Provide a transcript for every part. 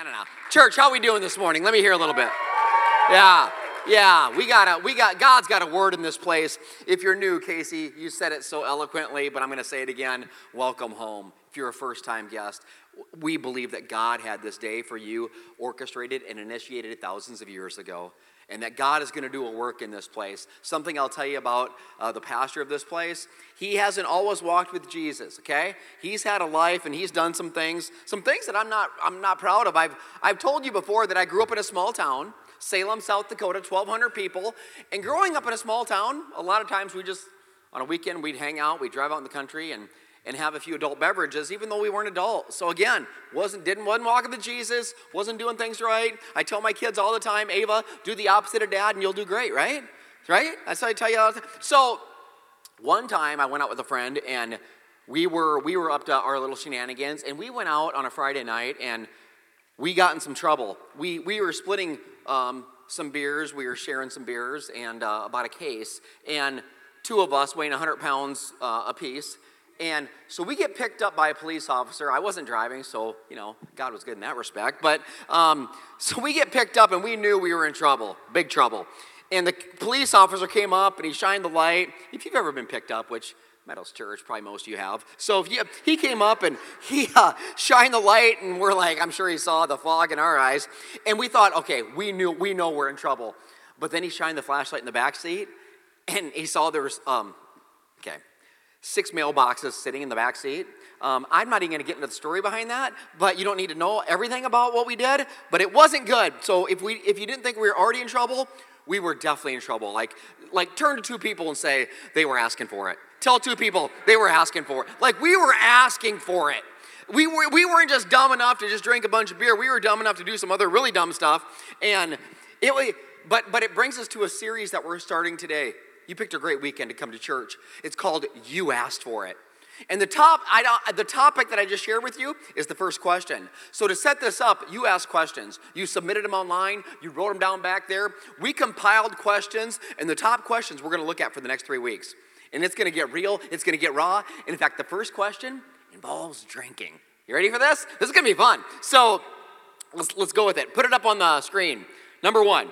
No, no, no. Church, how are we doing this morning? Let me hear a little bit. Yeah. Yeah, we got a we got God's got a word in this place. If you're new, Casey, you said it so eloquently, but I'm going to say it again. Welcome home. If you're a first-time guest, we believe that God had this day for you orchestrated and initiated thousands of years ago and that God is going to do a work in this place. Something I'll tell you about uh, the pastor of this place. He hasn't always walked with Jesus. Okay, he's had a life and he's done some things, some things that I'm not I'm not proud of. I've I've told you before that I grew up in a small town, Salem, South Dakota, 1,200 people, and growing up in a small town, a lot of times we just on a weekend we'd hang out, we'd drive out in the country and and have a few adult beverages, even though we weren't adults. So again, wasn't didn't wasn't walking with Jesus, wasn't doing things right. I tell my kids all the time, Ava, do the opposite of dad, and you'll do great, right? Right? That's what I tell you all the time. So one time I went out with a friend and we were we were up to our little shenanigans, and we went out on a Friday night and we got in some trouble. We we were splitting um, some beers, we were sharing some beers and uh, about a case, and two of us weighing 100 pounds uh, apiece and so we get picked up by a police officer. I wasn't driving, so, you know, God was good in that respect. But um, so we get picked up and we knew we were in trouble, big trouble. And the police officer came up and he shined the light. If you've ever been picked up, which Meadows Church, probably most of you have. So if you, he came up and he uh, shined the light, and we're like, I'm sure he saw the fog in our eyes. And we thought, okay, we knew, we know we're in trouble. But then he shined the flashlight in the back seat, and he saw there was, um, okay, six mailboxes sitting in the back seat. Um, I'm not even going to get into the story behind that, but you don't need to know everything about what we did. But it wasn't good. So if we, if you didn't think we were already in trouble, we were definitely in trouble. Like, like turn to two people and say they were asking for it. Tell two people they were asking for it. Like we were asking for it. We, were, we weren't just dumb enough to just drink a bunch of beer. We were dumb enough to do some other really dumb stuff. And it, but, but it brings us to a series that we're starting today you picked a great weekend to come to church. It's called You Asked For It. And the, top, I, the topic that I just shared with you is the first question. So, to set this up, you asked questions. You submitted them online, you wrote them down back there. We compiled questions, and the top questions we're going to look at for the next three weeks. And it's going to get real, it's going to get raw. And in fact, the first question involves drinking. You ready for this? This is going to be fun. So, let's, let's go with it. Put it up on the screen. Number one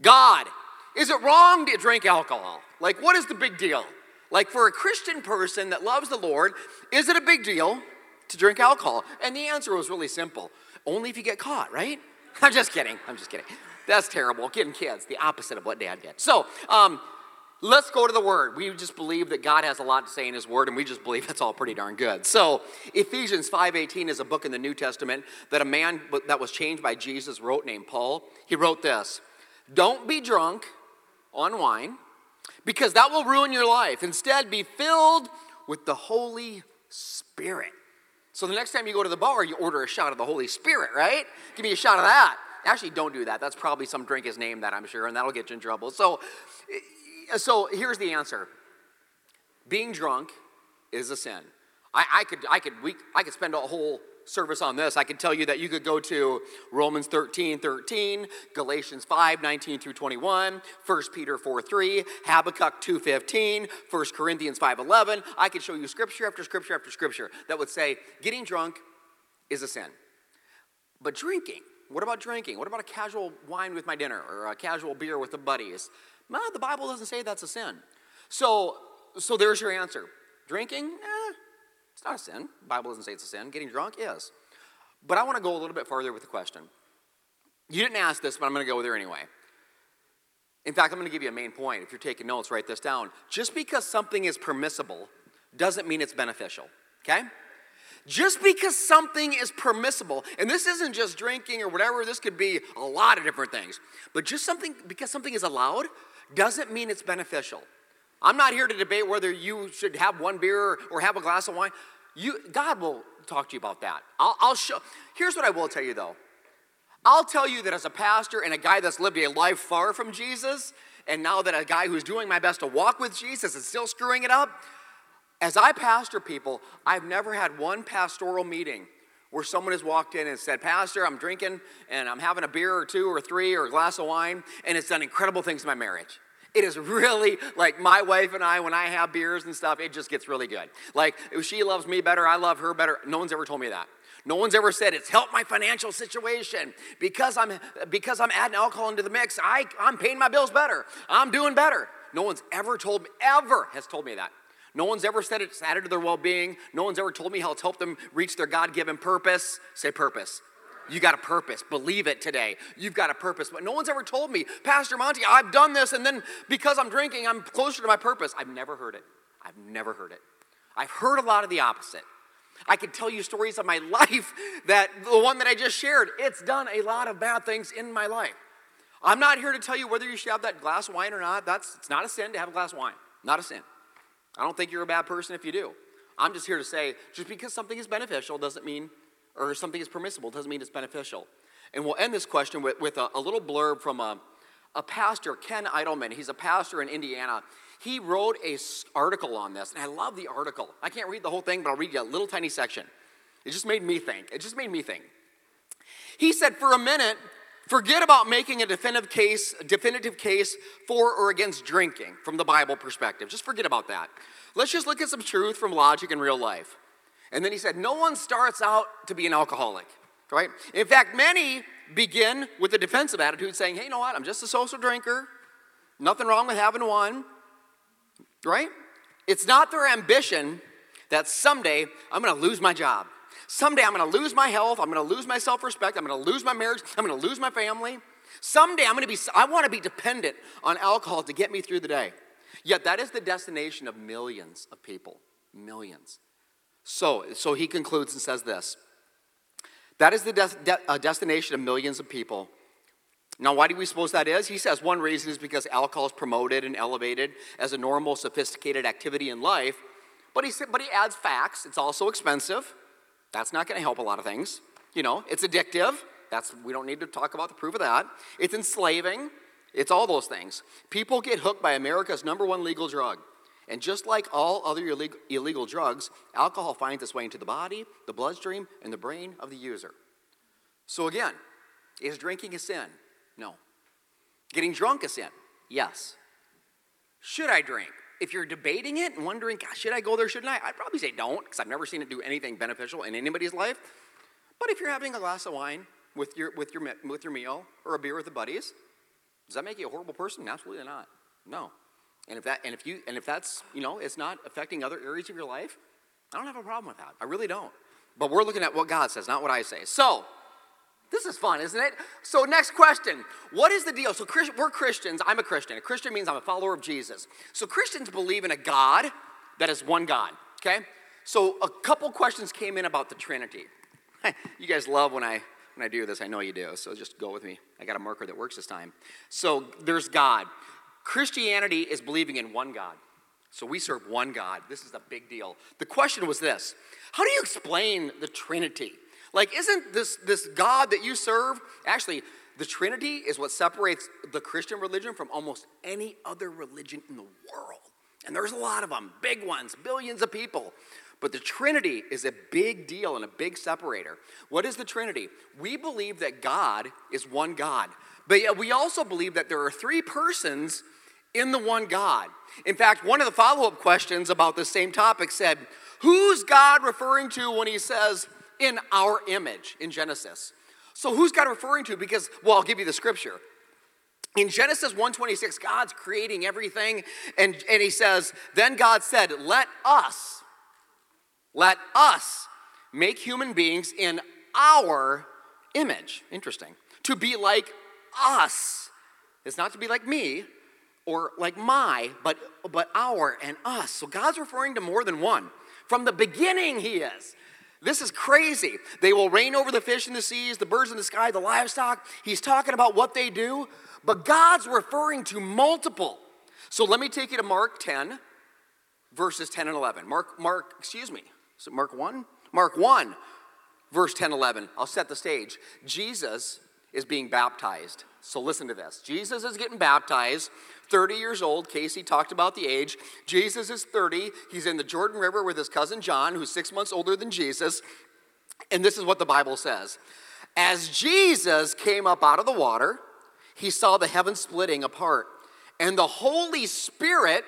God is it wrong to drink alcohol? Like, what is the big deal? Like, for a Christian person that loves the Lord, is it a big deal to drink alcohol? And the answer was really simple only if you get caught, right? I'm just kidding. I'm just kidding. That's terrible. Getting kids, the opposite of what dad did. So, um, let's go to the word. We just believe that God has a lot to say in his word, and we just believe that's all pretty darn good. So, Ephesians 5:18 is a book in the New Testament that a man that was changed by Jesus wrote named Paul. He wrote this: Don't be drunk on wine because that will ruin your life. Instead, be filled with the Holy Spirit. So the next time you go to the bar, you order a shot of the Holy Spirit, right? Give me a shot of that. Actually, don't do that. That's probably some drink is named that, I'm sure, and that'll get you in trouble. So, eh, so here's the answer being drunk is a sin. I, I could, I, could, we, I could spend a whole service on this, I can tell you that you could go to Romans 13 13, Galatians 5 19 through 21, 1 Peter 4 3, Habakkuk 2 15, 1 Corinthians 5 11. I could show you scripture after scripture after scripture that would say getting drunk is a sin. But drinking, what about drinking? What about a casual wine with my dinner or a casual beer with the buddies? No, the Bible doesn't say that's a sin. So, so there's your answer. Drinking, eh, it's not a sin. The Bible doesn't say it's a sin. Getting drunk is. But I want to go a little bit further with the question. You didn't ask this, but I'm going to go there anyway. In fact, I'm going to give you a main point. If you're taking notes, write this down. Just because something is permissible doesn't mean it's beneficial, okay? Just because something is permissible, and this isn't just drinking or whatever, this could be a lot of different things, but just something, because something is allowed, doesn't mean it's beneficial. I'm not here to debate whether you should have one beer or have a glass of wine. You, God will talk to you about that. I'll, I'll show. Here's what I will tell you though. I'll tell you that as a pastor and a guy that's lived a life far from Jesus, and now that a guy who's doing my best to walk with Jesus is still screwing it up, as I pastor people, I've never had one pastoral meeting where someone has walked in and said, Pastor, I'm drinking and I'm having a beer or two or three or a glass of wine, and it's done incredible things in my marriage. It is really like my wife and I, when I have beers and stuff, it just gets really good. Like, she loves me better, I love her better. No one's ever told me that. No one's ever said it's helped my financial situation because I'm because I'm adding alcohol into the mix. I, I'm paying my bills better. I'm doing better. No one's ever told me, ever has told me that. No one's ever said it's added to their well-being. No one's ever told me how it's helped them reach their God-given purpose. Say purpose. You got a purpose. Believe it today. You've got a purpose. But no one's ever told me, Pastor Monty, I've done this, and then because I'm drinking, I'm closer to my purpose. I've never heard it. I've never heard it. I've heard a lot of the opposite. I could tell you stories of my life that the one that I just shared, it's done a lot of bad things in my life. I'm not here to tell you whether you should have that glass of wine or not. That's it's not a sin to have a glass of wine. Not a sin. I don't think you're a bad person if you do. I'm just here to say just because something is beneficial doesn't mean, or something is permissible doesn't mean it's beneficial. And we'll end this question with, with a, a little blurb from a, a pastor, Ken Idleman. He's a pastor in Indiana. He wrote a article on this, and I love the article. I can't read the whole thing, but I'll read you a little tiny section. It just made me think. It just made me think. He said, for a minute, forget about making a definitive case, a definitive case for or against drinking from the Bible perspective. Just forget about that. Let's just look at some truth from logic and real life. And then he said, no one starts out to be an alcoholic, right? In fact, many begin with a defensive attitude saying, hey, you know what? I'm just a social drinker. Nothing wrong with having one right? It's not their ambition that someday I'm to lose my job. Someday I'm to lose my health. I'm to lose my self respect. I'm to lose my marriage. I'm to lose my family. Someday I'm to be, I want to be dependent on alcohol to get me through the day. Yet that is the destination of millions of people. Millions. So, so he concludes and says this that is the de- de- uh, destination of millions of people now, why do we suppose that is? He says one reason is because alcohol is promoted and elevated as a normal, sophisticated activity in life. But he, but he adds facts. It's also expensive. That's not going to help a lot of things. You know, it's addictive. That's we don't need to talk about the proof of that. It's enslaving. It's all those things. People get hooked by America's number one legal drug. And just like all other illegal, illegal drugs, alcohol finds its way into the body, the bloodstream, and the brain of the user. So again, is drinking a sin? No. Getting drunk a sin? Yes. Should I drink? If you're debating it and wondering, should I go there, shouldn't I? I'd probably say don't, because I've never seen it do anything beneficial in anybody's life. But if you're having a glass of wine with your, with your, with your meal or a beer with the buddies, does that make you a horrible person? Absolutely not. No. And if that and if you and if that's, you know, it's not affecting other areas of your life, I don't have a problem with that. I really don't. But we're looking at what God says, not what I say. So, this is fun, isn't it? So, next question What is the deal? So, we're Christians. I'm a Christian. A Christian means I'm a follower of Jesus. So, Christians believe in a God that is one God, okay? So, a couple questions came in about the Trinity. you guys love when I when I do this. I know you do. So, just go with me. I got a marker that works this time. So, there's God. Christianity is believing in one God. So, we serve one God. This is a big deal. The question was this How do you explain the Trinity? Like, isn't this, this God that you serve actually, the Trinity is what separates the Christian religion from almost any other religion in the world. And there's a lot of them, big ones, billions of people. But the Trinity is a big deal and a big separator. What is the Trinity? We believe that God is one God, but yet we also believe that there are three persons in the one God. In fact, one of the follow up questions about the same topic said, Who's God referring to when he says, in our image in Genesis. So who's God referring to? Because, well, I'll give you the scripture. In Genesis 1:26, God's creating everything, and, and he says, Then God said, Let us, let us make human beings in our image. Interesting. To be like us. It's not to be like me or like my, but, but our and us. So God's referring to more than one. From the beginning, He is. This is crazy. They will reign over the fish in the seas, the birds in the sky, the livestock. He's talking about what they do, but God's referring to multiple. So let me take you to Mark 10, verses 10 and 11. Mark, Mark, excuse me. Is it Mark 1? Mark 1, verse 10, 11. I'll set the stage. Jesus is being baptized. So listen to this. Jesus is getting baptized. 30 years old. Casey talked about the age. Jesus is 30. He's in the Jordan River with his cousin John, who's six months older than Jesus. And this is what the Bible says As Jesus came up out of the water, he saw the heavens splitting apart and the Holy Spirit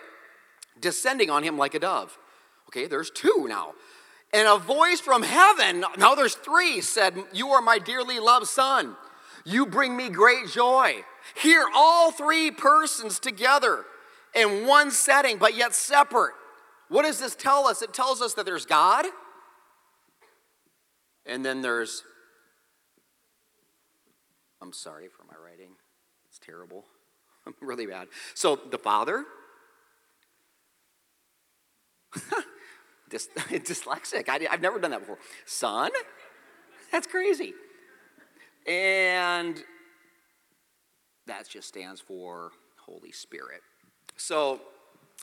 descending on him like a dove. Okay, there's two now. And a voice from heaven, now there's three, said, You are my dearly loved son. You bring me great joy. Here, all three persons together in one setting, but yet separate. What does this tell us? It tells us that there's God, and then there's, I'm sorry for my writing, it's terrible, I'm really bad. So the Father, dyslexic, I, I've never done that before. Son, that's crazy. And that just stands for Holy Spirit. So,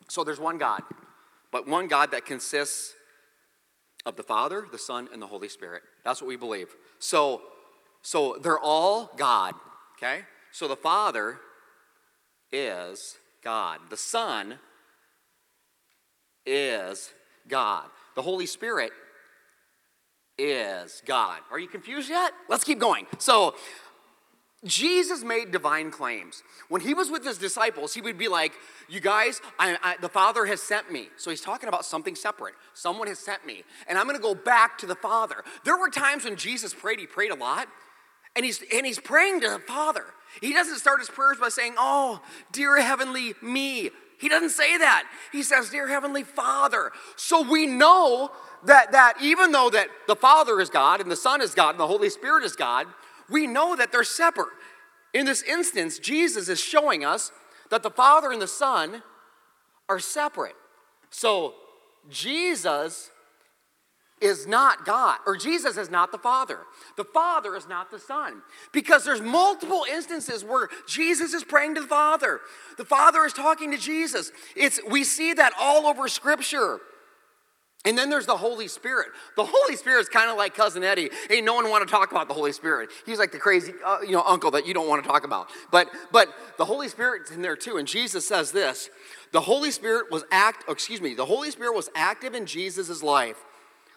so there's one God, but one God that consists of the Father, the Son, and the Holy Spirit. That's what we believe. So, so they're all God, okay? So the Father is God. The Son is God. The Holy Spirit is God. Are you confused yet? Let's keep going. So, Jesus made divine claims. When he was with his disciples, he would be like, You guys, I, I, the Father has sent me. So he's talking about something separate. Someone has sent me, and I'm gonna go back to the Father. There were times when Jesus prayed, he prayed a lot, and he's, and he's praying to the Father. He doesn't start his prayers by saying, Oh, dear heavenly me. He doesn't say that. He says, Dear heavenly Father. So we know that, that even though that the Father is God and the Son is God and the Holy Spirit is God, we know that they're separate. In this instance, Jesus is showing us that the Father and the Son are separate. So Jesus is not God, or Jesus is not the Father. The Father is not the Son. Because there's multiple instances where Jesus is praying to the Father. The Father is talking to Jesus. It's we see that all over Scripture. And then there's the Holy Spirit. The Holy Spirit is kind of like cousin Eddie. Hey, no one want to talk about the Holy Spirit. He's like the crazy, uh, you know, uncle that you don't want to talk about. But but the Holy Spirit's in there too. And Jesus says this: the Holy Spirit was act. Excuse me. The Holy Spirit was active in Jesus' life,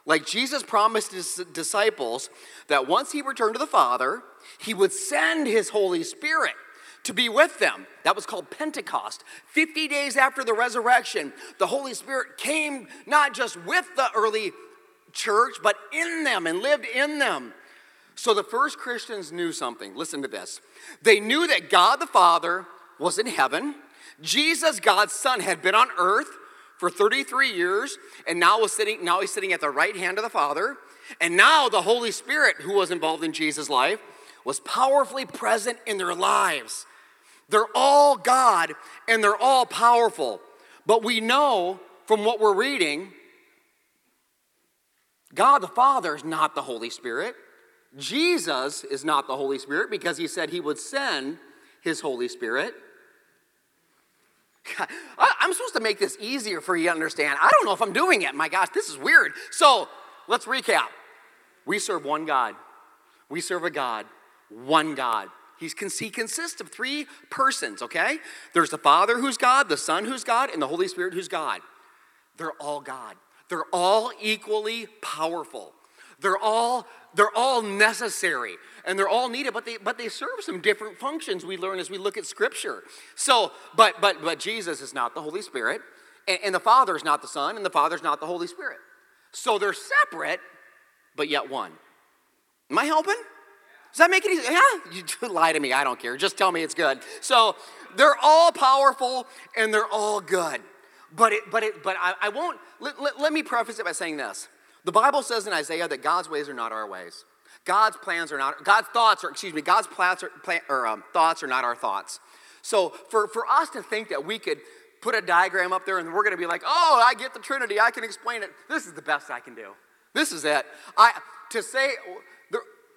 like Jesus promised his disciples that once he returned to the Father, he would send his Holy Spirit to be with them. That was called Pentecost. 50 days after the resurrection, the Holy Spirit came not just with the early church, but in them and lived in them. So the first Christians knew something. Listen to this. They knew that God the Father was in heaven, Jesus, God's Son, had been on earth for 33 years, and now was sitting, now he's sitting at the right hand of the Father. And now the Holy Spirit, who was involved in Jesus' life, was powerfully present in their lives. They're all God and they're all powerful. But we know from what we're reading, God the Father is not the Holy Spirit. Jesus is not the Holy Spirit because he said he would send his Holy Spirit. I'm supposed to make this easier for you to understand. I don't know if I'm doing it. My gosh, this is weird. So let's recap. We serve one God. We serve a God, one God. He's, he consists of three persons, okay? There's the Father who's God, the Son who's God, and the Holy Spirit who's God. They're all God. They're all equally powerful. They're all, they're all necessary and they're all needed, but they, but they serve some different functions we learn as we look at Scripture. So, but, but, but Jesus is not the Holy Spirit, and, and the Father is not the Son, and the Father is not the Holy Spirit. So they're separate, but yet one. Am I helping? Does that make it easy? Yeah, you lie to me. I don't care. Just tell me it's good. So they're all powerful and they're all good. But it, but it, but I, I won't. Let, let, let me preface it by saying this. The Bible says in Isaiah that God's ways are not our ways. God's plans are not. God's thoughts are. Excuse me. God's plans are, plan, or um, thoughts are not our thoughts. So for for us to think that we could put a diagram up there and we're going to be like, oh, I get the Trinity. I can explain it. This is the best I can do. This is it. I to say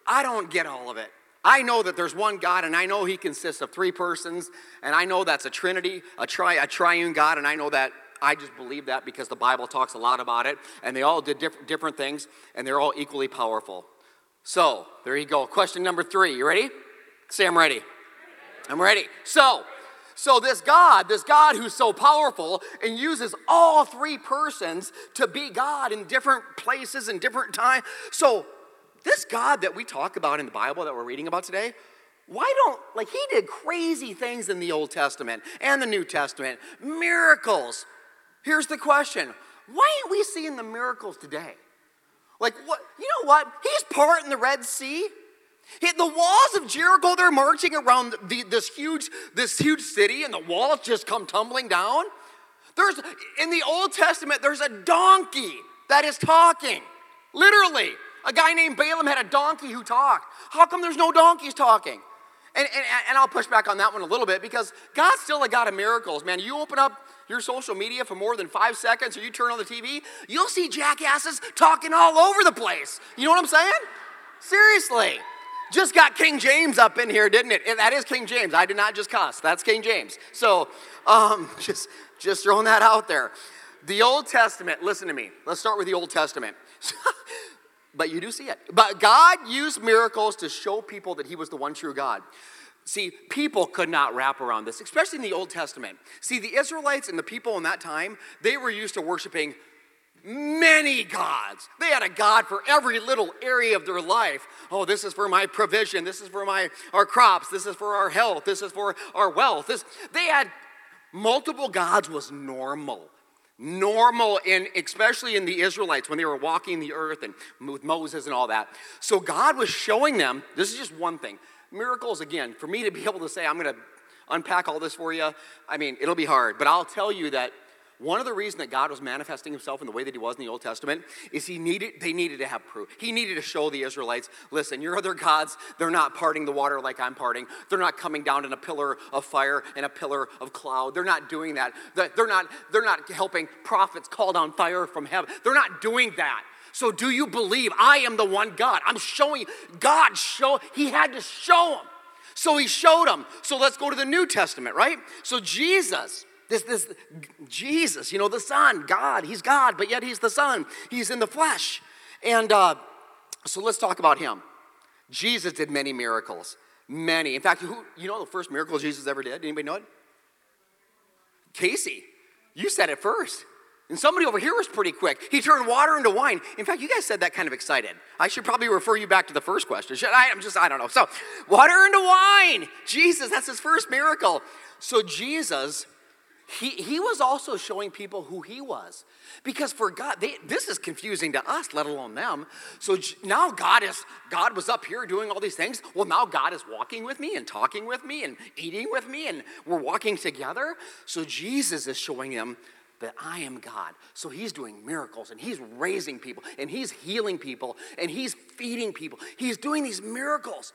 I don't get all of it. I know that there's one God, and I know He consists of three persons, and I know that's a Trinity, a, tri- a triune God, and I know that I just believe that because the Bible talks a lot about it, and they all did diff- different things, and they're all equally powerful. So, there you go. Question number three. You ready? Say, I'm ready. I'm ready. So, so this God, this God who's so powerful and uses all three persons to be God in different places and different time. So this God that we talk about in the Bible that we're reading about today, why don't, like, he did crazy things in the Old Testament and the New Testament, miracles. Here's the question why aren't we seeing the miracles today? Like, what? You know what? He's parting the Red Sea. The walls of Jericho, they're marching around the, this, huge, this huge city, and the walls just come tumbling down. There's, in the Old Testament, there's a donkey that is talking. Literally. A guy named Balaam had a donkey who talked. How come there's no donkeys talking? And, and, and I'll push back on that one a little bit because God's still a God of miracles, man. You open up your social media for more than five seconds or you turn on the TV, you'll see jackasses talking all over the place. You know what I'm saying? Seriously. Just got King James up in here, didn't it? That is King James. I did not just cuss. That's King James. So, um, just, just throwing that out there. The Old Testament, listen to me. Let's start with the Old Testament. but you do see it. But God used miracles to show people that He was the one true God. See, people could not wrap around this, especially in the Old Testament. See, the Israelites and the people in that time, they were used to worshiping many gods. They had a God for every little area of their life. Oh, this is for my provision. This is for my our crops. This is for our health. This is for our wealth. This they had multiple gods was normal normal in especially in the israelites when they were walking the earth and with moses and all that so god was showing them this is just one thing miracles again for me to be able to say i'm going to unpack all this for you i mean it'll be hard but i'll tell you that one of the reasons that God was manifesting himself in the way that he was in the Old Testament is he needed, they needed to have proof. He needed to show the Israelites, listen, your other gods, they're not parting the water like I'm parting. They're not coming down in a pillar of fire and a pillar of cloud. They're not doing that. They're not, they're not helping prophets call down fire from heaven. They're not doing that. So do you believe I am the one God? I'm showing God show he had to show him. So he showed him. So let's go to the New Testament, right? So Jesus this, this Jesus, you know, the Son, God, He's God, but yet He's the Son. He's in the flesh. And uh, so let's talk about Him. Jesus did many miracles. Many. In fact, who, you know the first miracle Jesus ever did? Anybody know it? Casey, you said it first. And somebody over here was pretty quick. He turned water into wine. In fact, you guys said that kind of excited. I should probably refer you back to the first question. Should I? I'm just, I don't know. So, water into wine. Jesus, that's his first miracle. So, Jesus he, he was also showing people who he was. Because for God, they, this is confusing to us, let alone them. So now God is, God was up here doing all these things. Well, now God is walking with me and talking with me and eating with me and we're walking together. So Jesus is showing them that I am God. So he's doing miracles and he's raising people and he's healing people and he's feeding people. He's doing these miracles.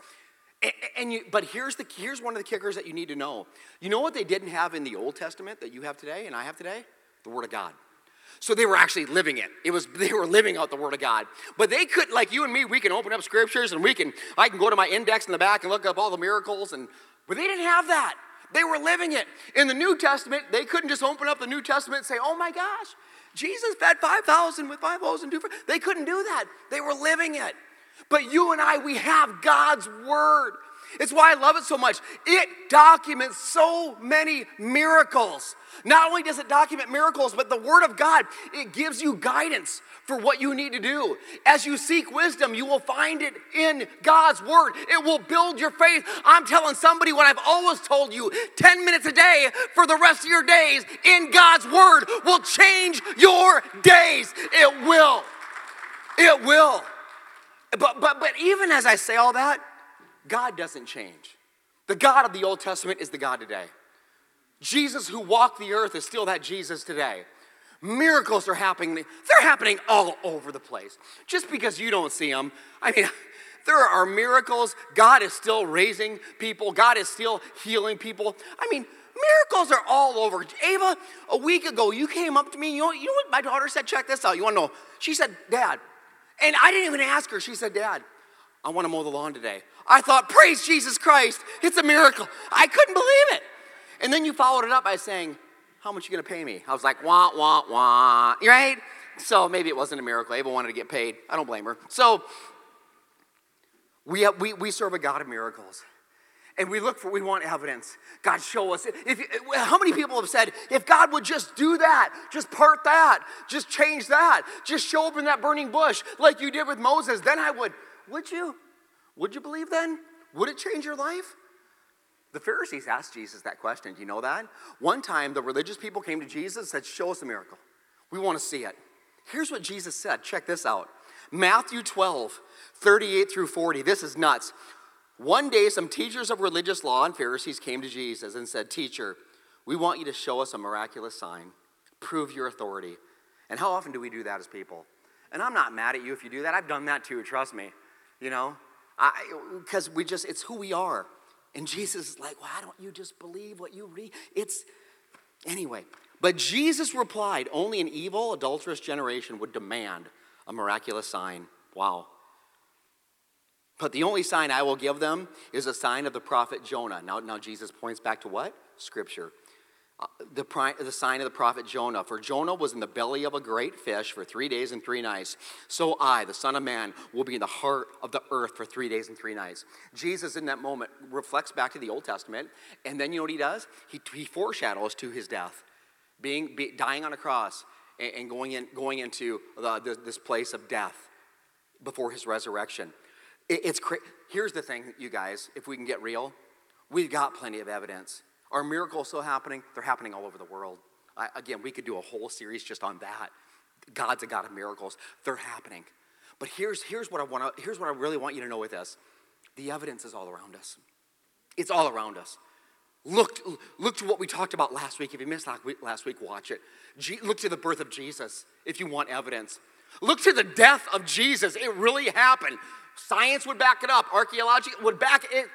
And you, but here's, the, here's one of the kickers that you need to know. You know what they didn't have in the Old Testament that you have today and I have today? The Word of God. So they were actually living it. It was they were living out the Word of God. But they could, like you and me, we can open up scriptures and we can, I can go to my index in the back and look up all the miracles, and but they didn't have that. They were living it. In the New Testament, they couldn't just open up the New Testament and say, oh my gosh, Jesus fed 5,000 with 5,000 two. They couldn't do that. They were living it. But you and I, we have God's word. It's why I love it so much. It documents so many miracles. Not only does it document miracles, but the Word of God, it gives you guidance for what you need to do. As you seek wisdom, you will find it in God's Word. It will build your faith. I'm telling somebody what I've always told you 10 minutes a day for the rest of your days in God's Word will change your days. It will. It will. But, but, but even as I say all that, God doesn't change. The God of the Old Testament is the God today. Jesus who walked the earth is still that Jesus today. Miracles are happening. They're happening all over the place. Just because you don't see them, I mean, there are miracles. God is still raising people. God is still healing people. I mean, miracles are all over. Ava, a week ago, you came up to me. You know, you know what my daughter said? Check this out. You want to know? She said, Dad, and I didn't even ask her. She said, Dad, I want to mow the lawn today. I thought, Praise Jesus Christ. It's a miracle. I couldn't believe it. And then you followed it up by saying, How much you going to pay me? I was like, Wah, wah, wah. Right? So maybe it wasn't a miracle. Ava wanted to get paid. I don't blame her. So we, have, we, we serve a God of miracles and we look for, we want evidence. God, show us. If, how many people have said, if God would just do that, just part that, just change that, just show up in that burning bush like you did with Moses, then I would. Would you? Would you believe then? Would it change your life? The Pharisees asked Jesus that question. Do you know that? One time, the religious people came to Jesus and said, Show us a miracle. We want to see it. Here's what Jesus said. Check this out Matthew 12, 38 through 40. This is nuts. One day, some teachers of religious law and Pharisees came to Jesus and said, Teacher, we want you to show us a miraculous sign, prove your authority. And how often do we do that as people? And I'm not mad at you if you do that. I've done that too, trust me. You know, I because we just, it's who we are. And Jesus is like, why don't you just believe what you read? It's, anyway. But Jesus replied, only an evil, adulterous generation would demand a miraculous sign. Wow. But the only sign I will give them is a sign of the prophet Jonah. Now, now Jesus points back to what? Scripture. The, the sign of the prophet Jonah. For Jonah was in the belly of a great fish for three days and three nights. So I, the Son of Man, will be in the heart of the earth for three days and three nights. Jesus, in that moment, reflects back to the Old Testament. And then you know what he does? He, he foreshadows to his death, being, be, dying on a cross and, and going, in, going into the, this place of death before his resurrection. It's cra- Here's the thing, you guys, if we can get real, we've got plenty of evidence. Are miracles still happening? They're happening all over the world. I, again, we could do a whole series just on that. God's a God of miracles. They're happening. But here's, here's what I want to, here's what I really want you to know with this. The evidence is all around us. It's all around us. Look, look to what we talked about last week. If you missed last week, watch it. look to the birth of Jesus if you want evidence. Look to the death of Jesus. It really happened. Science would back it up, archaeology would back it.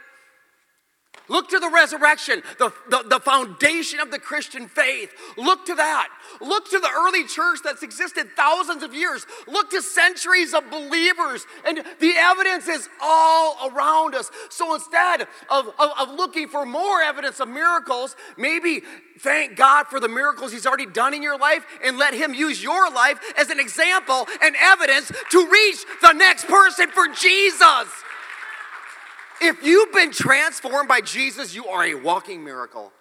Look to the resurrection, the, the, the, foundation of the Christian faith. Look to that. Look to the early church that's existed thousands of years. Look to centuries of believers. And the evidence is all around us. So instead of, of, of looking for more evidence of miracles, maybe thank God for the miracles He's already done in your life and let Him use your life as an example and evidence to reach the next person for Jesus. If you've been transformed by Jesus, you are a walking miracle.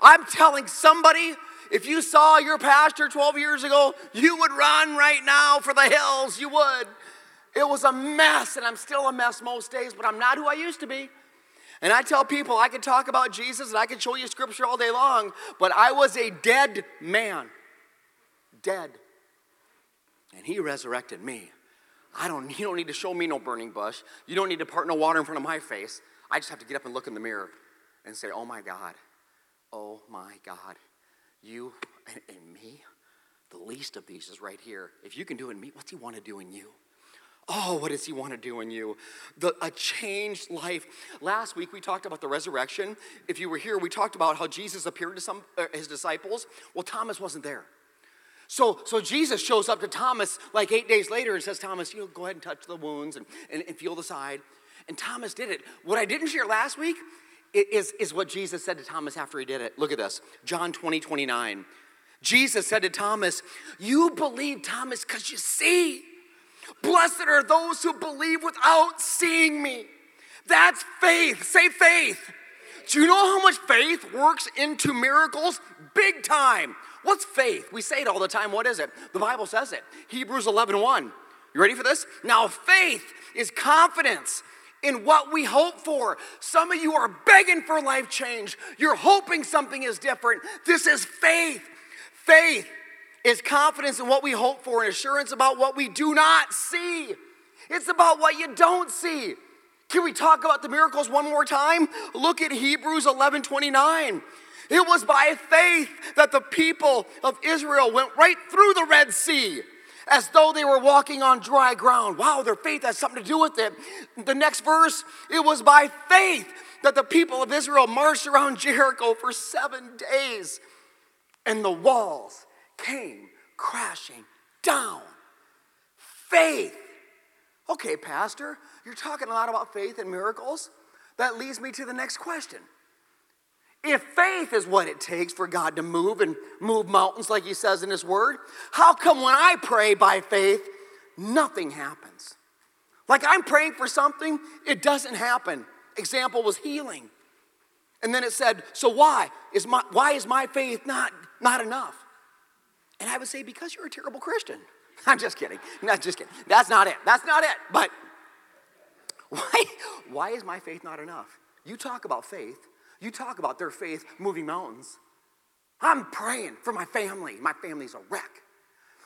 I'm telling somebody, if you saw your pastor 12 years ago, you would run right now for the hills. You would. It was a mess, and I'm still a mess most days, but I'm not who I used to be. And I tell people I can talk about Jesus and I can show you scripture all day long, but I was a dead man. Dead. And he resurrected me. I don't, you don't need to show me no burning bush. You don't need to part no water in front of my face. I just have to get up and look in the mirror and say, Oh my God, oh my God, you and, and me, the least of these is right here. If you can do it in me, what's he want to do in you? Oh, what does he want to do in you? The, a changed life. Last week we talked about the resurrection. If you were here, we talked about how Jesus appeared to some uh, his disciples. Well, Thomas wasn't there. So, so Jesus shows up to Thomas like eight days later and says, Thomas, you know, go ahead and touch the wounds and, and, and feel the side. And Thomas did it. What I didn't share last week is, is what Jesus said to Thomas after he did it. Look at this John 20, 29. Jesus said to Thomas, You believe, Thomas, because you see. Blessed are those who believe without seeing me. That's faith. Say faith. Do you know how much faith works into miracles? Big time. What's faith? We say it all the time. What is it? The Bible says it. Hebrews 11 1. You ready for this? Now, faith is confidence in what we hope for. Some of you are begging for life change. You're hoping something is different. This is faith. Faith is confidence in what we hope for and assurance about what we do not see. It's about what you don't see. Can we talk about the miracles one more time? Look at Hebrews 11 29. It was by faith that the people of Israel went right through the Red Sea as though they were walking on dry ground. Wow, their faith has something to do with it. The next verse, it was by faith that the people of Israel marched around Jericho for seven days and the walls came crashing down. Faith. Okay, Pastor, you're talking a lot about faith and miracles. That leads me to the next question. If faith is what it takes for God to move and move mountains, like He says in His Word, how come when I pray by faith, nothing happens? Like I'm praying for something, it doesn't happen. Example was healing. And then it said, so why? Is my, why is my faith not, not enough? And I would say, because you're a terrible Christian. I'm just kidding. Not just kidding. That's not it. That's not it. But why, why is my faith not enough? You talk about faith, you talk about their faith moving mountains. I'm praying for my family. My family's a wreck.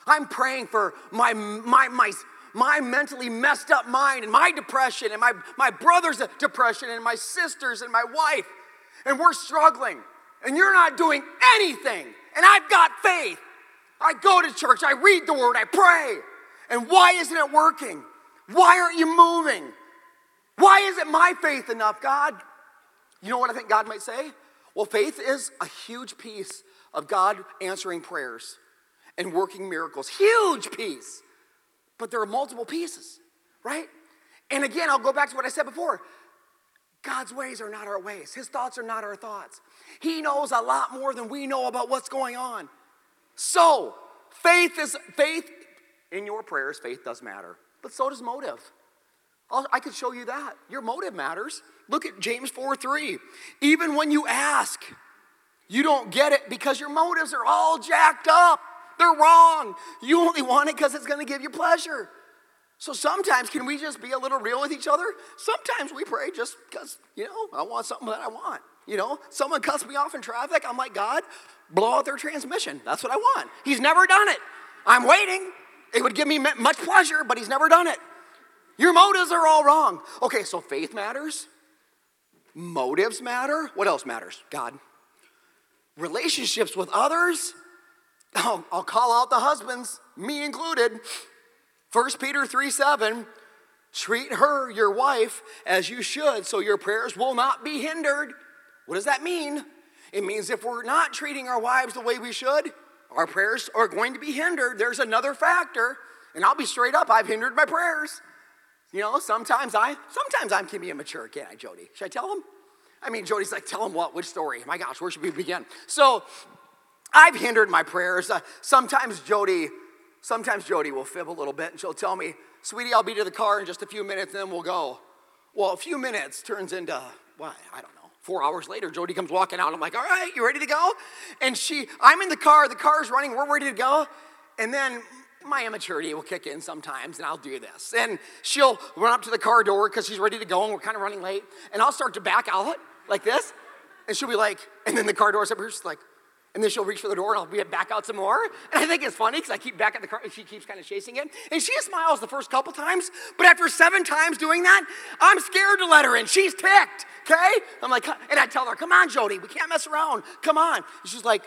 I'm praying for my, my, my, my mentally messed up mind and my depression and my, my brother's depression and my sister's and my wife, and we're struggling, and you're not doing anything, and I've got faith. I go to church, I read the word, I pray. And why isn't it working? Why aren't you moving? Why isn't my faith enough, God? You know what I think God might say? Well, faith is a huge piece of God answering prayers and working miracles. Huge piece. But there are multiple pieces, right? And again, I'll go back to what I said before. God's ways are not our ways. His thoughts are not our thoughts. He knows a lot more than we know about what's going on. So, faith is faith in your prayers, faith does matter. But so does motive. I could show you that. Your motive matters. Look at James 4 3. Even when you ask, you don't get it because your motives are all jacked up. They're wrong. You only want it because it's going to give you pleasure. So sometimes, can we just be a little real with each other? Sometimes we pray just because, you know, I want something that I want. You know, someone cuts me off in traffic. I'm like, God, blow out their transmission. That's what I want. He's never done it. I'm waiting. It would give me much pleasure, but he's never done it. Your motives are all wrong. Okay, so faith matters. Motives matter. What else matters? God. Relationships with others. Oh, I'll call out the husbands, me included. 1 Peter 3 7. Treat her, your wife, as you should, so your prayers will not be hindered. What does that mean? It means if we're not treating our wives the way we should, our prayers are going to be hindered. There's another factor, and I'll be straight up, I've hindered my prayers. You know, sometimes I, sometimes I can be immature, can't I, Jody? Should I tell him? I mean, Jody's like, tell him what? Which story? My gosh, where should we begin? So, I've hindered my prayers. Uh, sometimes Jody, sometimes Jody will fib a little bit, and she'll tell me, "Sweetie, I'll be to the car in just a few minutes, and then we'll go." Well, a few minutes turns into what? I don't know. Four hours later, Jody comes walking out. I'm like, "All right, you ready to go?" And she, I'm in the car. The car's running. We're ready to go. And then my immaturity will kick in sometimes, and I'll do this. And she'll run up to the car door because she's ready to go, and we're kind of running late. And I'll start to back out like this, and she'll be like, and then the car door's up here, she's like, and then she'll reach for the door and I'll be back out some more. And I think it's funny because I keep back at the car and she keeps kind of chasing it. And she smiles the first couple times, but after seven times doing that, I'm scared to let her in. She's ticked, okay? I'm like, and I tell her, come on, Jody, we can't mess around. Come on. And she's like,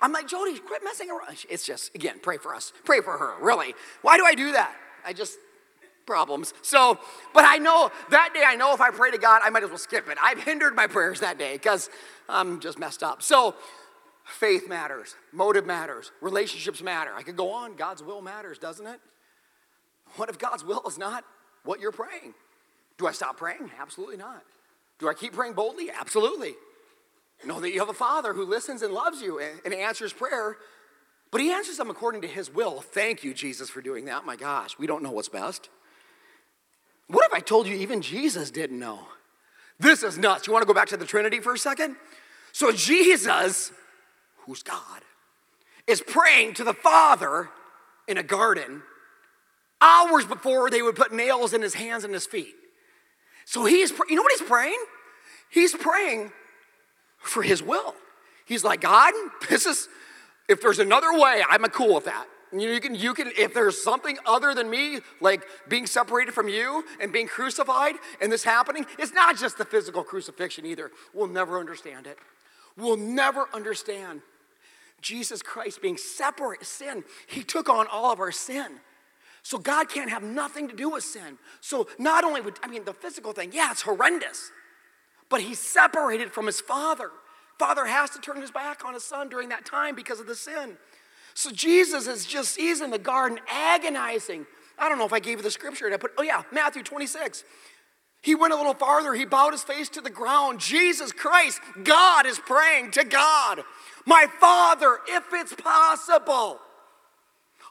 I'm like, Jody, quit messing around. It's just, again, pray for us. Pray for her, really. Why do I do that? I just, problems. So, but I know that day, I know if I pray to God, I might as well skip it. I've hindered my prayers that day because I'm just messed up. So, faith matters, motive matters, relationships matter. I could go on. God's will matters, doesn't it? What if God's will is not what you're praying? Do I stop praying? Absolutely not. Do I keep praying boldly? Absolutely. Know that you have a Father who listens and loves you and answers prayer, but He answers them according to His will. Thank you, Jesus, for doing that. My gosh, we don't know what's best. What if I told you even Jesus didn't know? This is nuts. You want to go back to the Trinity for a second? So, Jesus, who's God, is praying to the Father in a garden hours before they would put nails in his hands and his feet. So, he's, you know what he's praying? He's praying for his will. He's like, God, this is, if there's another way, I'm cool with that. You can, you can, if there's something other than me, like being separated from you and being crucified and this happening, it's not just the physical crucifixion either. We'll never understand it. We'll never understand Jesus Christ being separate sin. He took on all of our sin. So God can't have nothing to do with sin. So not only would, I mean, the physical thing, yeah, it's horrendous but he's separated from his father. Father has to turn his back on his son during that time because of the sin. So Jesus is just, he's in the garden agonizing. I don't know if I gave you the scripture. I put, oh yeah, Matthew 26. He went a little farther. He bowed his face to the ground. Jesus Christ, God is praying to God. My Father, if it's possible,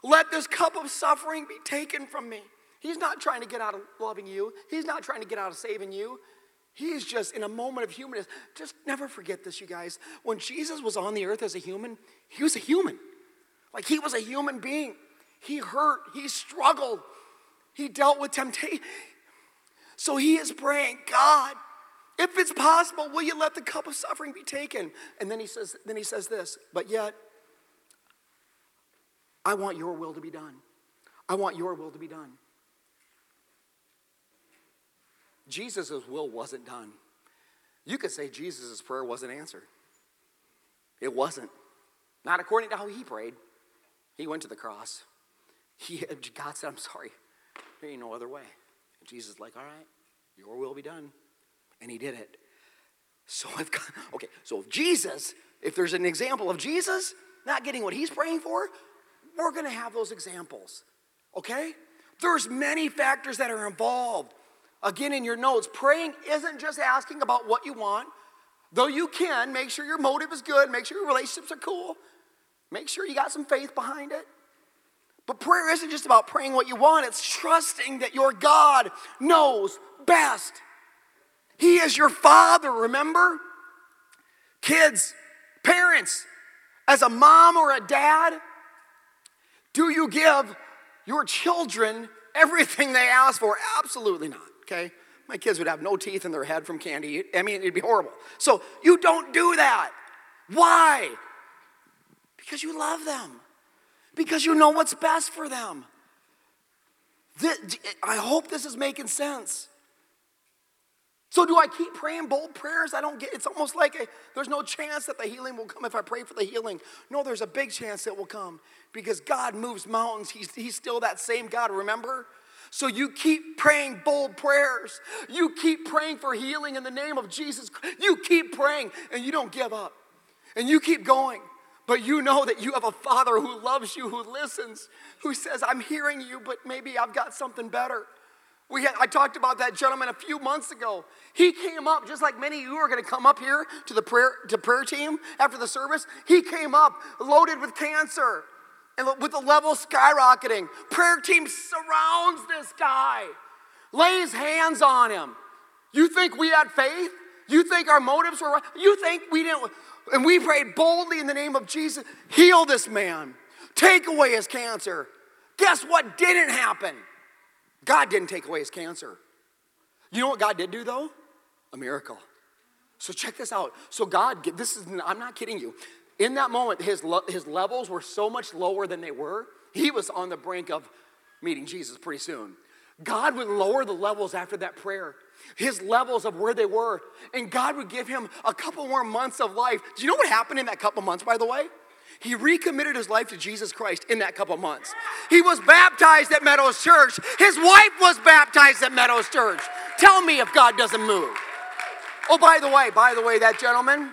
let this cup of suffering be taken from me. He's not trying to get out of loving you. He's not trying to get out of saving you. He's just in a moment of humanness. Just never forget this, you guys. When Jesus was on the earth as a human, he was a human. Like he was a human being. He hurt, he struggled, he dealt with temptation. So he is praying, God, if it's possible, will you let the cup of suffering be taken? And then he says, then he says this, but yet, I want your will to be done. I want your will to be done. Jesus' will wasn't done. You could say Jesus' prayer wasn't answered. It wasn't. Not according to how he prayed. He went to the cross. He, God said, I'm sorry. There ain't no other way. And Jesus is like, all right, your will be done. And he did it. So if okay, so if Jesus, if there's an example of Jesus not getting what he's praying for, we're gonna have those examples. Okay? There's many factors that are involved. Again, in your notes, praying isn't just asking about what you want, though you can make sure your motive is good, make sure your relationships are cool, make sure you got some faith behind it. But prayer isn't just about praying what you want, it's trusting that your God knows best. He is your father, remember? Kids, parents, as a mom or a dad, do you give your children everything they ask for? Absolutely not, okay? My kids would have no teeth in their head from candy. I mean, it'd be horrible. So you don't do that. Why? Because you love them, because you know what's best for them. I hope this is making sense. So do I keep praying bold prayers? I don't get it's almost like a, there's no chance that the healing will come if I pray for the healing. No, there's a big chance it will come because God moves mountains. He's, he's still that same God, remember? So you keep praying bold prayers. You keep praying for healing in the name of Jesus. You keep praying and you don't give up. And you keep going. But you know that you have a father who loves you, who listens, who says, I'm hearing you, but maybe I've got something better. We had, I talked about that gentleman a few months ago. He came up, just like many of you are going to come up here to the prayer, to prayer team after the service. He came up loaded with cancer and with the level skyrocketing. Prayer team surrounds this guy, lays hands on him. You think we had faith? You think our motives were right? You think we didn't? And we prayed boldly in the name of Jesus heal this man, take away his cancer. Guess what didn't happen? God didn't take away his cancer. You know what God did do though? A miracle. So check this out. So God, this is, I'm not kidding you. In that moment, his, his levels were so much lower than they were. He was on the brink of meeting Jesus pretty soon. God would lower the levels after that prayer, his levels of where they were, and God would give him a couple more months of life. Do you know what happened in that couple months, by the way? He recommitted his life to Jesus Christ in that couple months. He was baptized at Meadows Church. His wife was baptized at Meadows Church. Tell me if God doesn't move. Oh, by the way, by the way, that gentleman,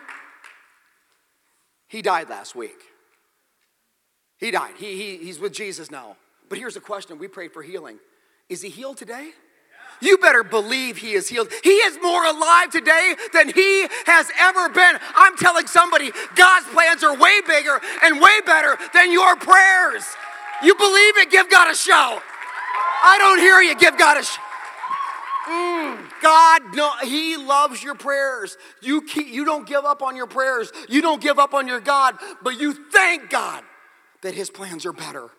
he died last week. He died. He, he, he's with Jesus now. But here's a question we prayed for healing. Is he healed today? you better believe he is healed. He is more alive today than he has ever been. I'm telling somebody, God's plans are way bigger and way better than your prayers. You believe it? Give God a shout. I don't hear you. Give God a shout. God, no, He loves your prayers. You keep, you don't give up on your prayers. You don't give up on your God, but you thank God that His plans are better.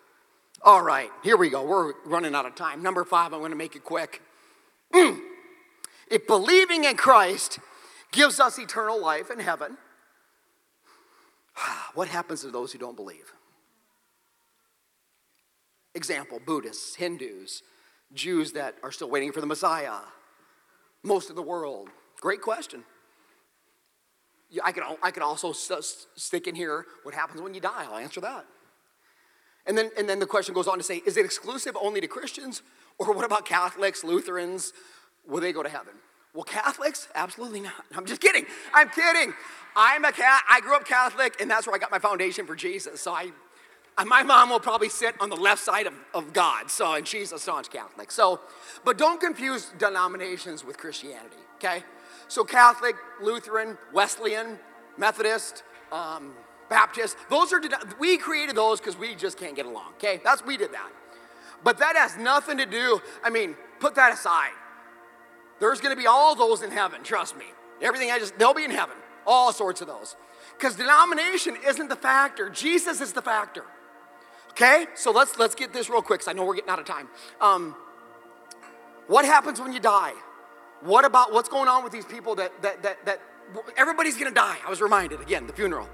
All right, here we go. We're running out of time. Number five, I'm going to make it quick. Mm. If believing in Christ gives us eternal life in heaven, what happens to those who don't believe? Example Buddhists, Hindus, Jews that are still waiting for the Messiah, most of the world. Great question. I could, I could also stick in here what happens when you die. I'll answer that. And then, and then the question goes on to say, is it exclusive only to Christians? Or what about Catholics, Lutherans? Will they go to heaven? Well, Catholics? Absolutely not. I'm just kidding. I'm kidding. I'm a cat. I grew up Catholic, and that's where I got my foundation for Jesus. So I, my mom will probably sit on the left side of, of God. So, and she's a staunch Catholic. So, but don't confuse denominations with Christianity, okay? So, Catholic, Lutheran, Wesleyan, Methodist, um, Baptist, those are, we created those because we just can't get along, okay? That's, we did that. But that has nothing to do, I mean, put that aside. There's gonna be all those in heaven, trust me. Everything I just, they'll be in heaven, all sorts of those. Because denomination isn't the factor, Jesus is the factor. Okay, so let's let's get this real quick because I know we're getting out of time. Um, what happens when you die? What about what's going on with these people that that that that everybody's gonna die? I was reminded again, the funeral.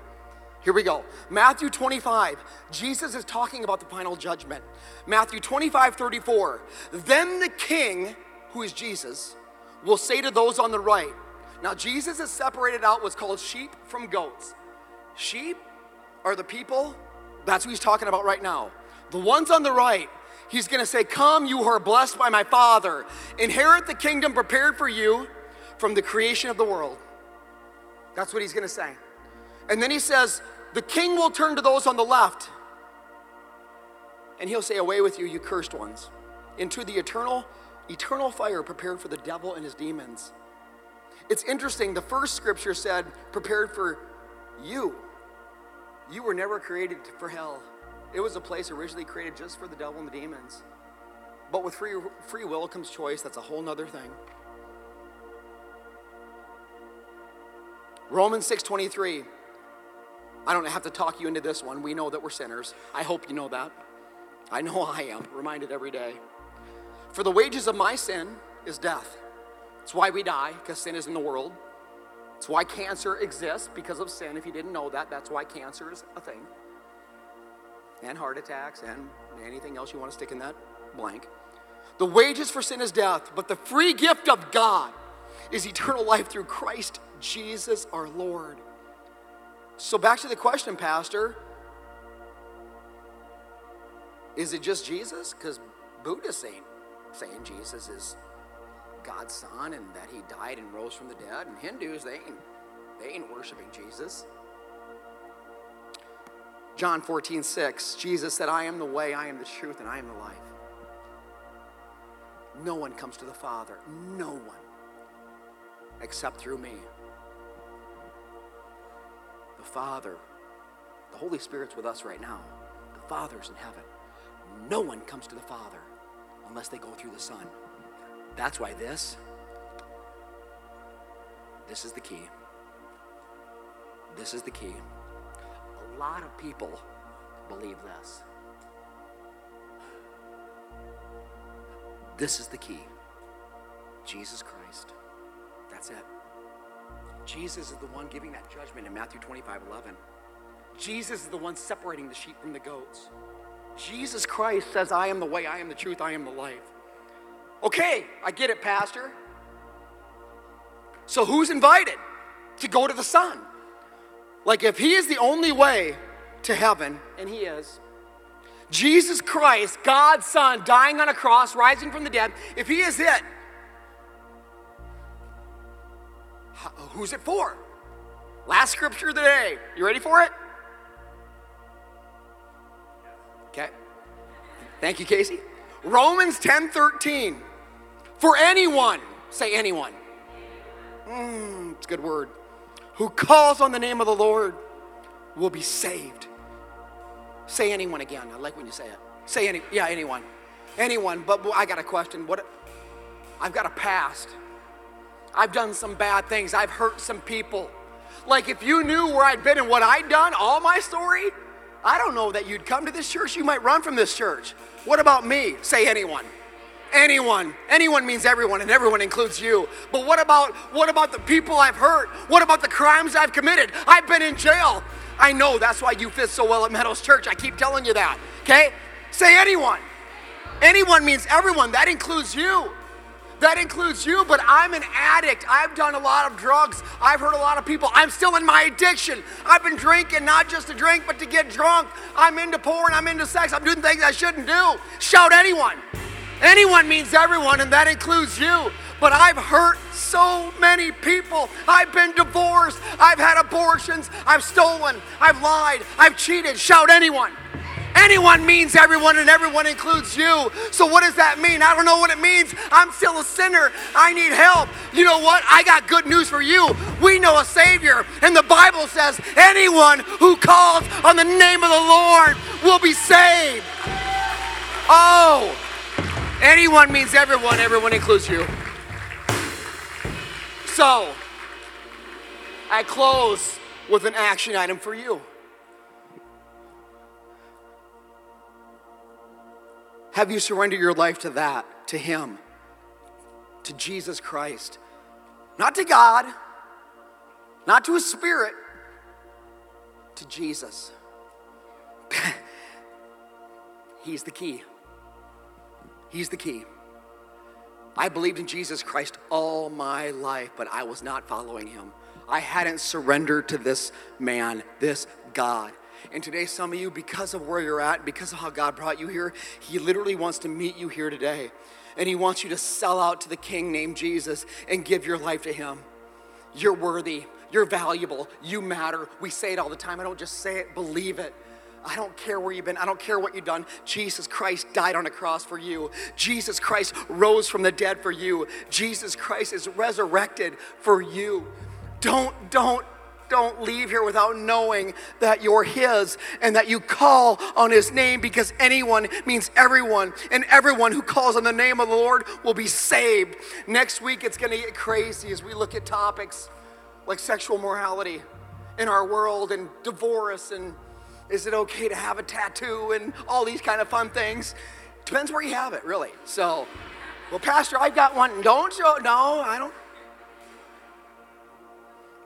Here we go. Matthew 25. Jesus is talking about the final judgment. Matthew 25, 34. Then the king, who is Jesus, will say to those on the right. Now, Jesus has separated out what's called sheep from goats. Sheep are the people, that's what he's talking about right now. The ones on the right, he's gonna say, Come, you who are blessed by my Father, inherit the kingdom prepared for you from the creation of the world. That's what he's gonna say. And then he says, The king will turn to those on the left, and he'll say, Away with you, you cursed ones, into the eternal, eternal fire prepared for the devil and his demons. It's interesting, the first scripture said, Prepared for you. You were never created for hell. It was a place originally created just for the devil and the demons. But with free, free will comes choice. That's a whole nother thing. Romans 6.23. I don't have to talk you into this one. We know that we're sinners. I hope you know that. I know I am, reminded every day. For the wages of my sin is death. It's why we die, because sin is in the world. It's why cancer exists, because of sin. If you didn't know that, that's why cancer is a thing. And heart attacks and anything else you want to stick in that blank. The wages for sin is death, but the free gift of God is eternal life through Christ Jesus our Lord. So, back to the question, Pastor is it just Jesus? Because Buddhists ain't saying Jesus is God's son and that he died and rose from the dead. And Hindus, they ain't, they ain't worshiping Jesus. John 14, 6, Jesus said, I am the way, I am the truth, and I am the life. No one comes to the Father, no one, except through me. The Father, the Holy Spirit's with us right now. The Father's in heaven. No one comes to the Father unless they go through the Son. That's why this, this is the key. This is the key. A lot of people believe this. This is the key. Jesus Christ. That's it. Jesus is the one giving that judgment in Matthew 25 11. Jesus is the one separating the sheep from the goats. Jesus Christ says, I am the way, I am the truth, I am the life. Okay, I get it, Pastor. So who's invited to go to the Son? Like, if He is the only way to heaven, and He is, Jesus Christ, God's Son, dying on a cross, rising from the dead, if He is it, who's it for? Last scripture of the day. You ready for it? Okay. Thank you, Casey. Romans 10 13. For anyone, say anyone. Mm, it's a good word. Who calls on the name of the Lord will be saved. Say anyone again. I like when you say it. Say any, yeah, anyone. Anyone. But I got a question. What? I've got a past. I've done some bad things. I've hurt some people. Like if you knew where I'd been and what I'd done, all my story, I don't know that you'd come to this church. You might run from this church. What about me? Say anyone. Anyone. Anyone means everyone, and everyone includes you. But what about what about the people I've hurt? What about the crimes I've committed? I've been in jail. I know that's why you fit so well at Meadows Church. I keep telling you that. Okay? Say anyone. Anyone means everyone. That includes you. That includes you, but I'm an addict. I've done a lot of drugs. I've hurt a lot of people. I'm still in my addiction. I've been drinking, not just to drink, but to get drunk. I'm into porn. I'm into sex. I'm doing things I shouldn't do. Shout anyone. Anyone means everyone, and that includes you. But I've hurt so many people. I've been divorced. I've had abortions. I've stolen. I've lied. I've cheated. Shout anyone. Anyone means everyone, and everyone includes you. So, what does that mean? I don't know what it means. I'm still a sinner. I need help. You know what? I got good news for you. We know a Savior, and the Bible says anyone who calls on the name of the Lord will be saved. Oh, Anyone means everyone, everyone includes you. So, I close with an action item for you. Have you surrendered your life to that, to Him, to Jesus Christ? Not to God, not to His Spirit, to Jesus. He's the key. He's the key. I believed in Jesus Christ all my life, but I was not following him. I hadn't surrendered to this man, this God. And today, some of you, because of where you're at, because of how God brought you here, He literally wants to meet you here today. And He wants you to sell out to the King named Jesus and give your life to Him. You're worthy. You're valuable. You matter. We say it all the time. I don't just say it, believe it. I don't care where you've been. I don't care what you've done. Jesus Christ died on a cross for you. Jesus Christ rose from the dead for you. Jesus Christ is resurrected for you. Don't, don't, don't leave here without knowing that you're His and that you call on His name because anyone means everyone, and everyone who calls on the name of the Lord will be saved. Next week, it's going to get crazy as we look at topics like sexual morality in our world and divorce and is it okay to have a tattoo and all these kind of fun things? Depends where you have it, really. So, well, Pastor, I've got one. Don't show. No, I don't.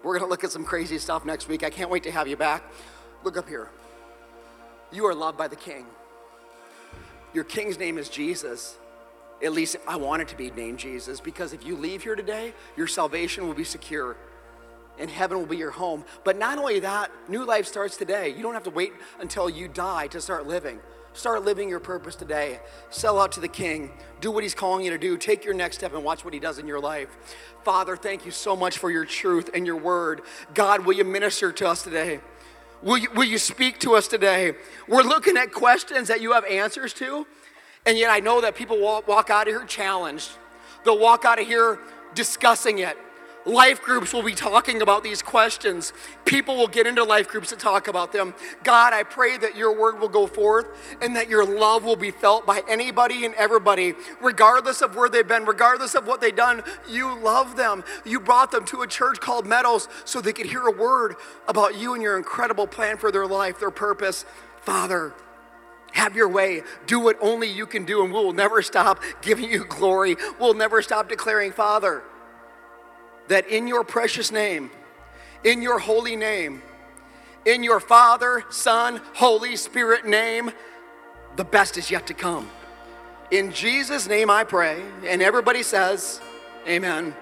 We're going to look at some crazy stuff next week. I can't wait to have you back. Look up here. You are loved by the King. Your King's name is Jesus. At least I want it to be named Jesus because if you leave here today, your salvation will be secure and heaven will be your home. But not only that, new life starts today. You don't have to wait until you die to start living. Start living your purpose today. Sell out to the King. Do what He's calling you to do. Take your next step and watch what He does in your life. Father, thank you so much for your truth and your word. God, will you minister to us today? Will you, will you speak to us today? We're looking at questions that you have answers to, and yet I know that people walk, walk out of here challenged. They'll walk out of here discussing it Life groups will be talking about these questions. People will get into life groups to talk about them. God, I pray that your word will go forth and that your love will be felt by anybody and everybody, regardless of where they've been, regardless of what they've done. You love them. You brought them to a church called Meadows so they could hear a word about you and your incredible plan for their life, their purpose. Father, have your way. Do what only you can do, and we will never stop giving you glory. We'll never stop declaring, Father that in your precious name, in your holy name, in your Father, Son, Holy Spirit name, the best is yet to come. In Jesus' name I pray. And everybody says, Amen.